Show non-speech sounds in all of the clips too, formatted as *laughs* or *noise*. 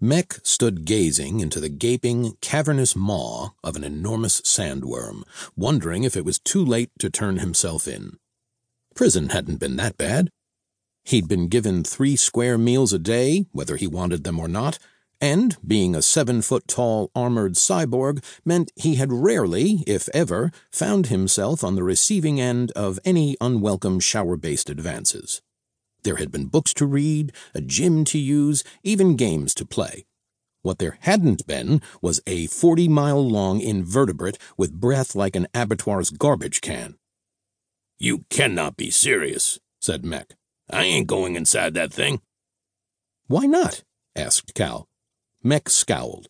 Mech stood gazing into the gaping, cavernous maw of an enormous sandworm, wondering if it was too late to turn himself in. Prison hadn't been that bad. He'd been given three square meals a day, whether he wanted them or not, and being a seven foot tall armored cyborg meant he had rarely, if ever, found himself on the receiving end of any unwelcome shower based advances. There had been books to read, a gym to use, even games to play. What there hadn't been was a 40 mile long invertebrate with breath like an abattoir's garbage can. You cannot be serious, said Mech. I ain't going inside that thing. Why not? asked Cal. Mech scowled.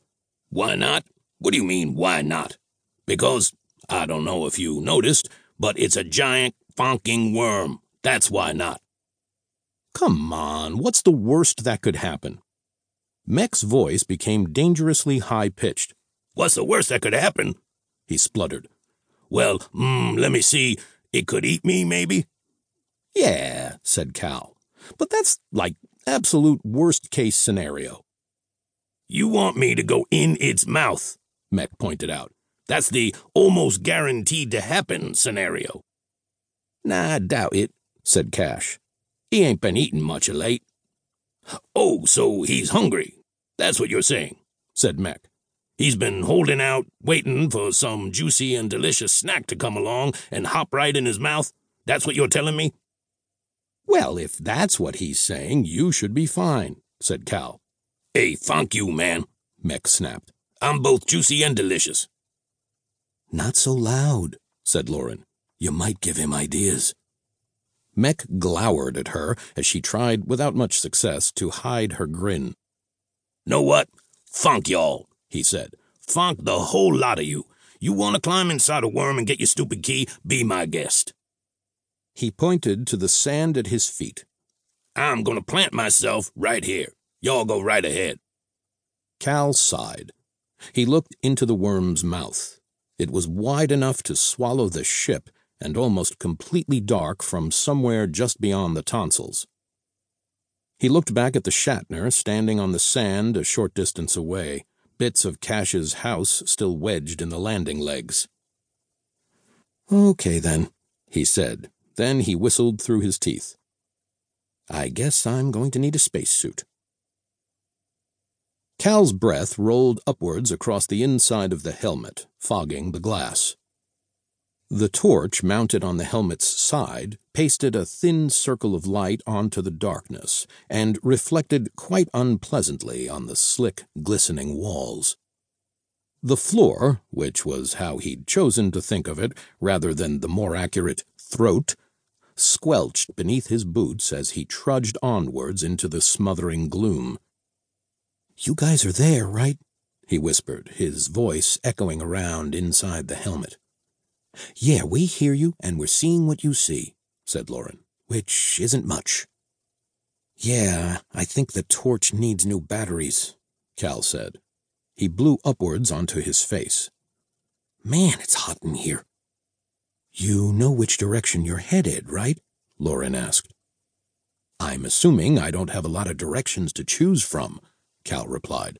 Why not? What do you mean, why not? Because, I don't know if you noticed, but it's a giant, fonking worm. That's why not. Come on, what's the worst that could happen? Mech's voice became dangerously high pitched. What's the worst that could happen? He spluttered. Well, mm, let me see. It could eat me, maybe? Yeah, said Cal. But that's like absolute worst case scenario. You want me to go in its mouth, Mech pointed out. That's the almost guaranteed to happen scenario. Nah, I doubt it, said Cash. He ain't been eating much of late. Oh, so he's hungry. That's what you're saying, said Mech. He's been holding out, waiting for some juicy and delicious snack to come along and hop right in his mouth. That's what you're telling me? Well, if that's what he's saying, you should be fine, said Cal. Hey, thank you, man, Mech snapped. I'm both juicy and delicious. Not so loud, said Lauren. You might give him ideas. Mech glowered at her as she tried, without much success, to hide her grin. Know what? Funk y'all, he said. Funk the whole lot of you. You want to climb inside a worm and get your stupid key? Be my guest. He pointed to the sand at his feet. I'm going to plant myself right here. Y'all go right ahead. Cal sighed. He looked into the worm's mouth. It was wide enough to swallow the ship, and almost completely dark from somewhere just beyond the tonsils. He looked back at the Shatner standing on the sand a short distance away, bits of Cash's house still wedged in the landing legs. Okay, then, he said. Then he whistled through his teeth. I guess I'm going to need a spacesuit. Cal's breath rolled upwards across the inside of the helmet, fogging the glass. The torch mounted on the helmet's side pasted a thin circle of light onto the darkness and reflected quite unpleasantly on the slick, glistening walls. The floor, which was how he'd chosen to think of it rather than the more accurate throat, squelched beneath his boots as he trudged onwards into the smothering gloom. You guys are there, right? he whispered, his voice echoing around inside the helmet. Yeah, we hear you, and we're seeing what you see, said Lauren, which isn't much. Yeah, I think the torch needs new batteries, Cal said. He blew upwards onto his face. Man, it's hot in here. You know which direction you're headed, right? Lauren asked. I'm assuming I don't have a lot of directions to choose from, Cal replied.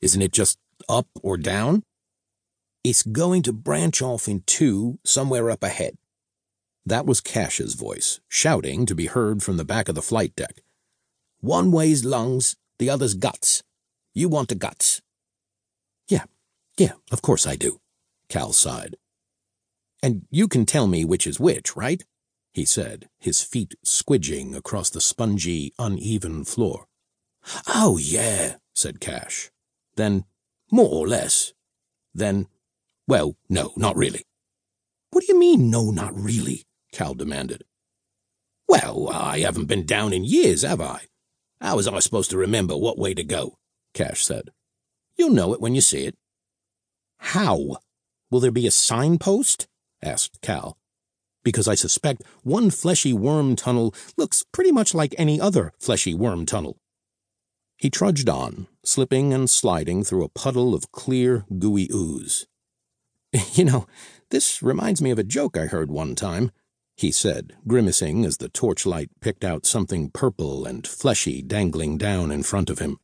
Isn't it just up or down? It's going to branch off in two somewhere up ahead. That was Cash's voice, shouting to be heard from the back of the flight deck. One way's lungs, the other's guts. You want the guts. Yeah, yeah, of course I do, Cal sighed. And you can tell me which is which, right? he said, his feet squidging across the spongy, uneven floor. Oh, yeah, said Cash. Then, more or less. Then, well, no, not really. What do you mean, no, not really? Cal demanded. Well, I haven't been down in years, have I? How was I supposed to remember what way to go? Cash said. You'll know it when you see it. How? Will there be a signpost? asked Cal. Because I suspect one fleshy worm tunnel looks pretty much like any other fleshy worm tunnel. He trudged on, slipping and sliding through a puddle of clear, gooey ooze. *laughs* You know, this reminds me of a joke I heard one time, he said, grimacing as the torchlight picked out something purple and fleshy dangling down in front of him.